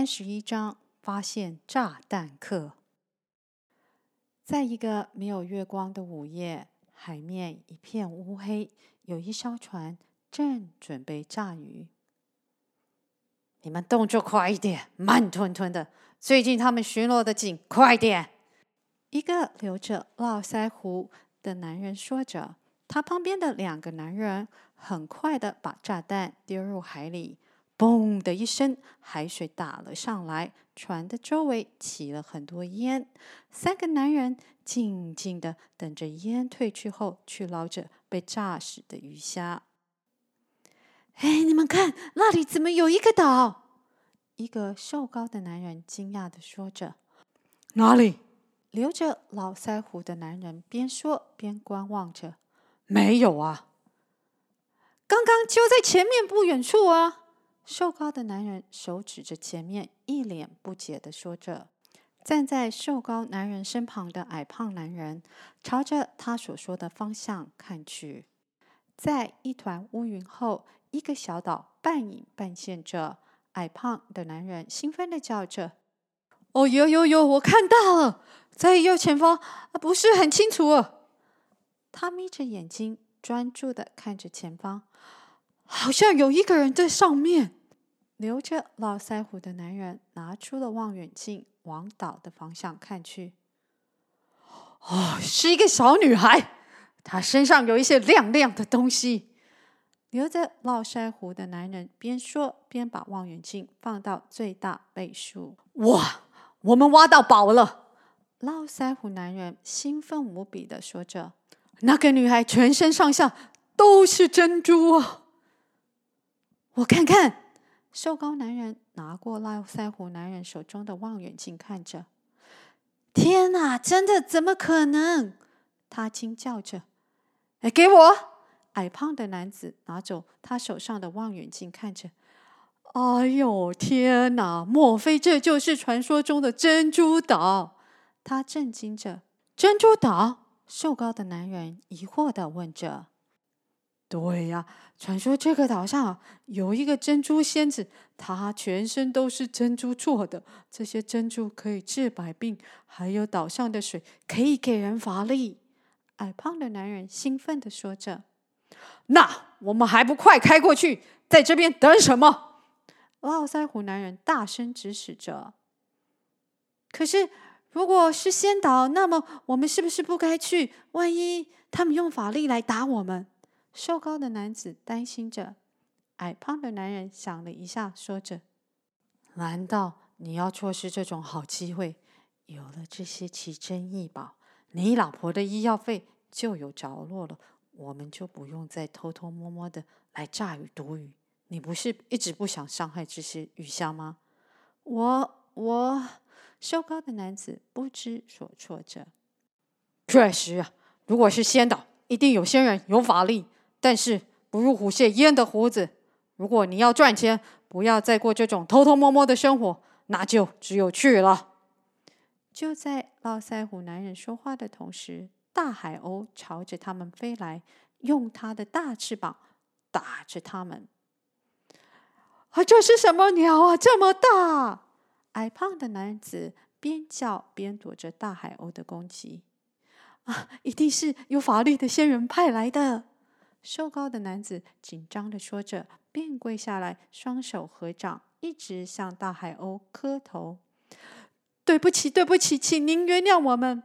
三十一章发现炸弹客。在一个没有月光的午夜，海面一片乌黑，有一艘船正准备炸鱼。你们动作快一点，慢吞吞的。最近他们巡逻的紧，快点！一个留着络腮胡的男人说着，他旁边的两个男人很快的把炸弹丢入海里。嘣的一声，海水打了上来，船的周围起了很多烟。三个男人静静的等着烟退去后，去捞着被炸死的鱼虾。哎，你们看，那里怎么有一个岛？一个瘦高的男人惊讶的说着。哪里？留着老腮胡的男人边说边观望着。没有啊，刚刚就在前面不远处啊。瘦高的男人手指着前面，一脸不解地说着。站在瘦高男人身旁的矮胖男人朝着他所说的方向看去，在一团乌云后，一个小岛半隐半现着。矮胖的男人兴奋地叫着：“哦，有有有，我看到了，在右前方，啊不是很清楚。”他眯着眼睛，专注地看着前方，好像有一个人在上面。留着络腮胡的男人拿出了望远镜，往岛的方向看去。哦，是一个小女孩，她身上有一些亮亮的东西。留着络腮胡的男人边说边把望远镜放到最大倍数。哇，我们挖到宝了！络腮胡男人兴奋无比的说着。那个女孩全身上下都是珍珠啊！我看看。瘦高男人拿过络腮胡男人手中的望远镜，看着。天哪，真的？怎么可能？他惊叫着。哎，给我！矮胖的男子拿走他手上的望远镜，看着。哎呦，天哪！莫非这就是传说中的珍珠岛？他震惊着。珍珠岛？瘦高的男人疑惑地问着。对呀，传说这个岛上有一个珍珠仙子，她全身都是珍珠做的，这些珍珠可以治百病，还有岛上的水可以给人法力。矮胖的男人兴奋地说着：“那我们还不快开过去，在这边等什么？”络腮胡男人大声指使着。可是，如果是仙岛，那么我们是不是不该去？万一他们用法力来打我们？瘦高的男子担心着，矮胖的男人想了一下，说着：“难道你要错失这种好机会？有了这些奇珍异宝，你老婆的医药费就有着落了，我们就不用再偷偷摸摸的来炸鱼毒鱼。你不是一直不想伤害这些鱼虾吗？”我我，瘦高的男子不知所措着。确实啊，如果是仙岛，一定有仙人有法力。但是不入虎穴焉得虎子。如果你要赚钱，不要再过这种偷偷摸摸的生活，那就只有去了。就在络腮胡男人说话的同时，大海鸥朝着他们飞来，用它的大翅膀打着他们。啊，这是什么鸟啊？这么大！矮胖的男子边叫边躲着大海鸥的攻击。啊，一定是有法律的仙人派来的。瘦高的男子紧张地说着，便跪下来，双手合掌，一直向大海鸥磕头。对不起，对不起，请您原谅我们。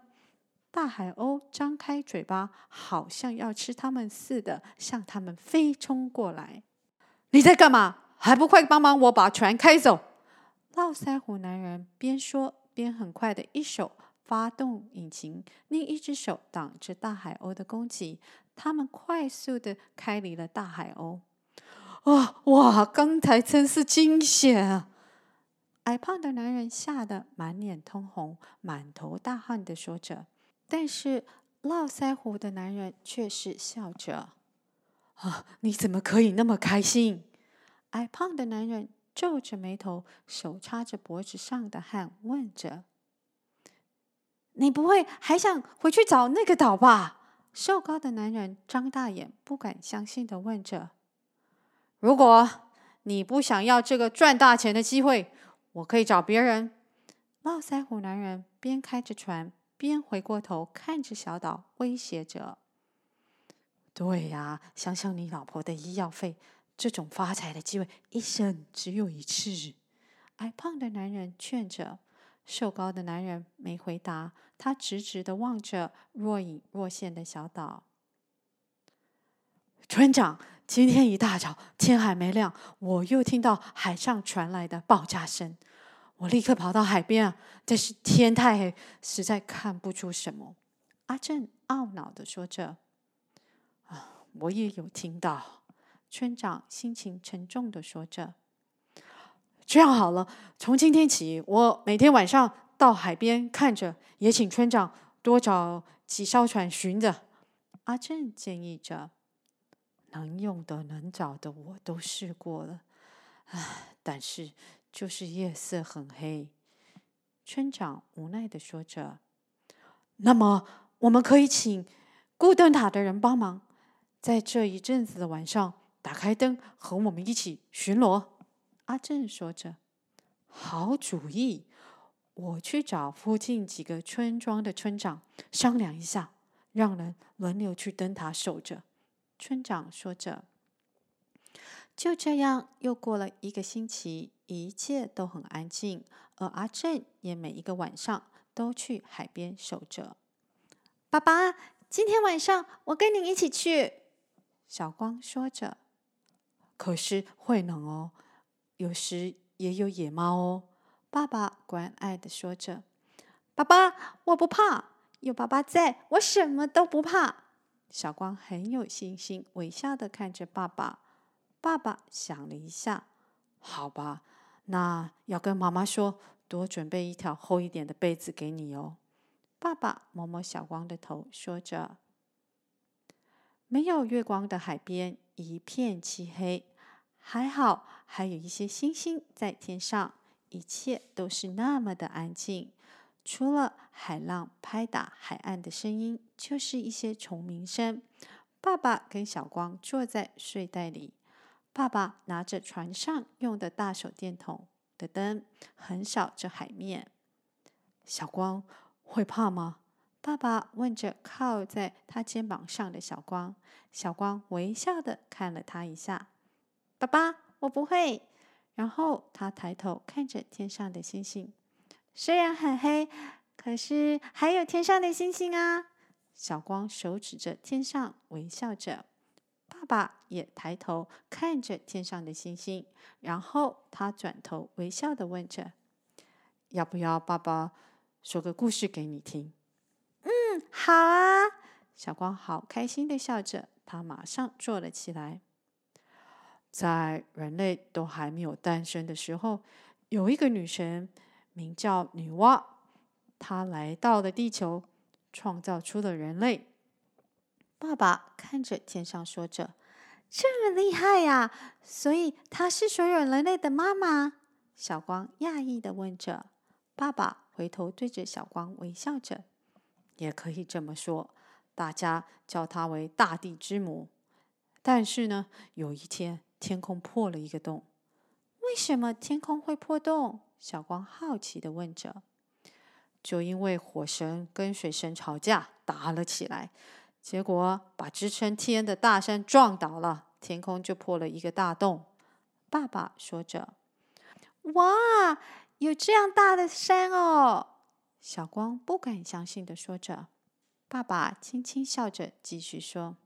大海鸥张开嘴巴，好像要吃他们似的，向他们飞冲过来。你在干嘛？还不快帮忙我把船开走！络腮胡男人边说边很快的一手发动引擎，另一只手挡着大海鸥的攻击。他们快速的开离了大海鸥。哇哇！刚才真是惊险啊！矮胖的男人吓得满脸通红，满头大汗的说着。但是络腮胡的男人却是笑着。啊，你怎么可以那么开心？矮胖的男人皱着眉头，手擦着脖子上的汗，问着：“你不会还想回去找那个岛吧？”瘦高的男人张大眼，不敢相信的问着：“如果你不想要这个赚大钱的机会，我可以找别人。络腮胡男人边开着船，边回过头看着小岛，威胁着：“对呀，想想你老婆的医药费，这种发财的机会一生只有一次。”矮胖的男人劝着。瘦高的男人没回答，他直直的望着若隐若现的小岛。村长，今天一大早，天还没亮，我又听到海上传来的爆炸声，我立刻跑到海边啊，但是天太黑，实在看不出什么。阿正懊恼的说着：“啊，我也有听到。”村长心情沉重的说着。这样好了，从今天起，我每天晚上到海边看着，也请村长多找几艘船巡着。阿正建议着，能用的、能找的我都试过了，唉，但是就是夜色很黑。村长无奈的说着。那么，我们可以请顾灯塔的人帮忙，在这一阵子的晚上打开灯，和我们一起巡逻。阿正说着：“好主意，我去找附近几个村庄的村长商量一下，让人轮流去灯塔守着。”村长说着。就这样，又过了一个星期，一切都很安静，而阿正也每一个晚上都去海边守着。爸爸，今天晚上我跟你一起去。”小光说着。“可是会冷哦。”有时也有野猫哦，爸爸关爱的说着。爸爸，我不怕，有爸爸在，我什么都不怕。小光很有信心，微笑的看着爸爸。爸爸想了一下，好吧，那要跟妈妈说，多准备一条厚一点的被子给你哦。爸爸摸摸小光的头，说着。没有月光的海边一片漆黑。还好，还有一些星星在天上，一切都是那么的安静，除了海浪拍打海岸的声音，就是一些虫鸣声。爸爸跟小光坐在睡袋里，爸爸拿着船上用的大手电筒的灯，横扫着海面。小光会怕吗？爸爸问着靠在他肩膀上的小光。小光微笑的看了他一下。爸爸，我不会。然后他抬头看着天上的星星，虽然很黑，可是还有天上的星星啊。小光手指着天上，微笑着。爸爸也抬头看着天上的星星，然后他转头微笑的问着：“要不要爸爸说个故事给你听？”“嗯，好啊。”小光好开心的笑着，他马上坐了起来。在人类都还没有诞生的时候，有一个女神，名叫女娲。她来到了地球，创造出了人类。爸爸看着天上，说着：“这么厉害呀！所以她是所有人类的妈妈？”小光讶异的问着。爸爸回头对着小光微笑着：“也可以这么说，大家叫她为大地之母。但是呢，有一天。”天空破了一个洞，为什么天空会破洞？小光好奇地问着。就因为火神跟水神吵架，打了起来，结果把支撑天的大山撞倒了，天空就破了一个大洞。爸爸说着：“哇，有这样大的山哦！”小光不敢相信地说着。爸爸轻轻笑着，继续说：“，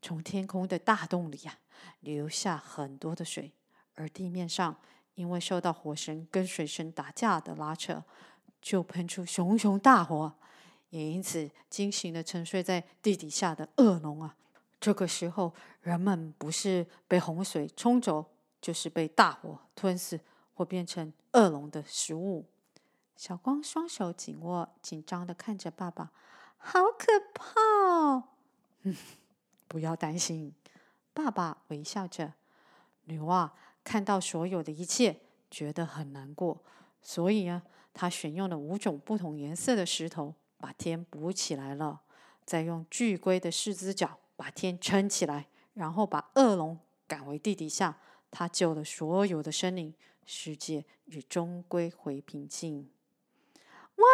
从天空的大洞里呀。”流下很多的水，而地面上因为受到火神跟水神打架的拉扯，就喷出熊熊大火，也因此惊醒了沉睡在地底下的恶龙啊！这个时候，人们不是被洪水冲走，就是被大火吞噬，或变成恶龙的食物。小光双手紧握，紧张的看着爸爸，好可怕哦！嗯，不要担心。爸爸微笑着，女娲看到所有的一切，觉得很难过，所以呢，她选用了五种不同颜色的石头，把天补起来了，再用巨龟的四只脚把天撑起来，然后把恶龙赶回地底下。她救了所有的生灵，世界也终归回平静。哇，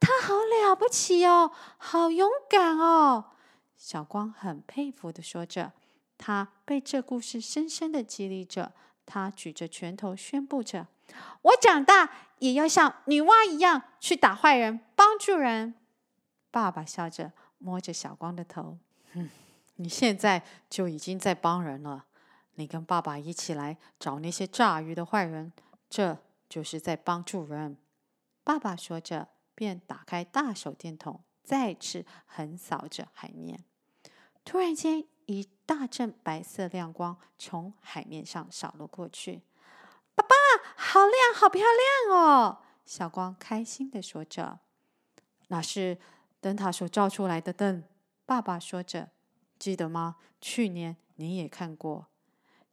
他好了不起哦，好勇敢哦！小光很佩服的说着。他被这故事深深的激励着，他举着拳头宣布着：“我长大也要像女娲一样去打坏人，帮助人。”爸爸笑着摸着小光的头：“嗯，你现在就已经在帮人了。你跟爸爸一起来找那些炸鱼的坏人，这就是在帮助人。”爸爸说着，便打开大手电筒，再次横扫着海面。突然间，一大阵白色亮光从海面上扫了过去。“爸爸，好亮，好漂亮哦！”小光开心的说着。“那是灯塔所照出来的灯。”爸爸说着。“记得吗？去年你也看过。”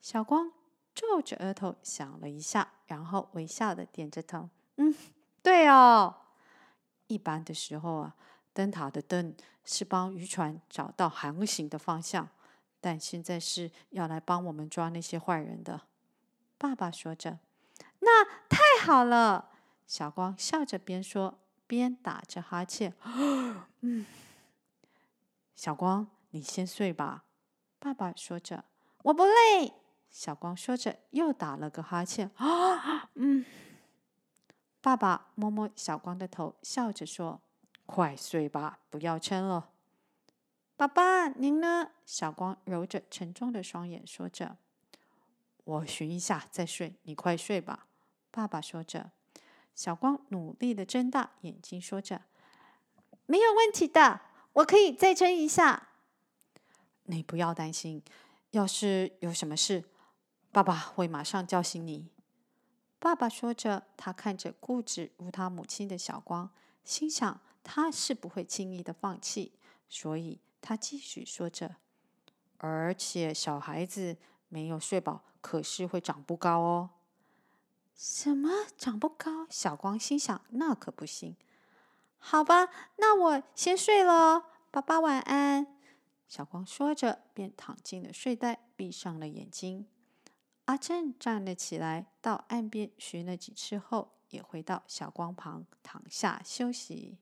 小光皱着额头想了一下，然后微笑的点着头。“嗯，对哦。一般的时候啊，灯塔的灯是帮渔船找到航行的方向。”但现在是要来帮我们抓那些坏人的，爸爸说着。那太好了，小光笑着边说边打着哈欠。嗯，小光，你先睡吧，爸爸说着。我不累，小光说着又打了个哈欠。啊，嗯，爸爸摸摸小光的头，笑着说：“快睡吧，不要撑了。”爸爸，您呢？小光揉着沉重的双眼，说着：“我寻一下再睡，你快睡吧。”爸爸说着。小光努力的睁大眼睛，说着：“没有问题的，我可以再撑一下。”你不要担心，要是有什么事，爸爸会马上叫醒你。”爸爸说着，他看着固执如他母亲的小光，心想他是不会轻易的放弃，所以。他继续说着，而且小孩子没有睡饱，可是会长不高哦。什么长不高？小光心想，那可不行。好吧，那我先睡了，爸爸晚安。小光说着，便躺进了睡袋，闭上了眼睛。阿正站了起来，到岸边寻了几次后，也回到小光旁躺下休息。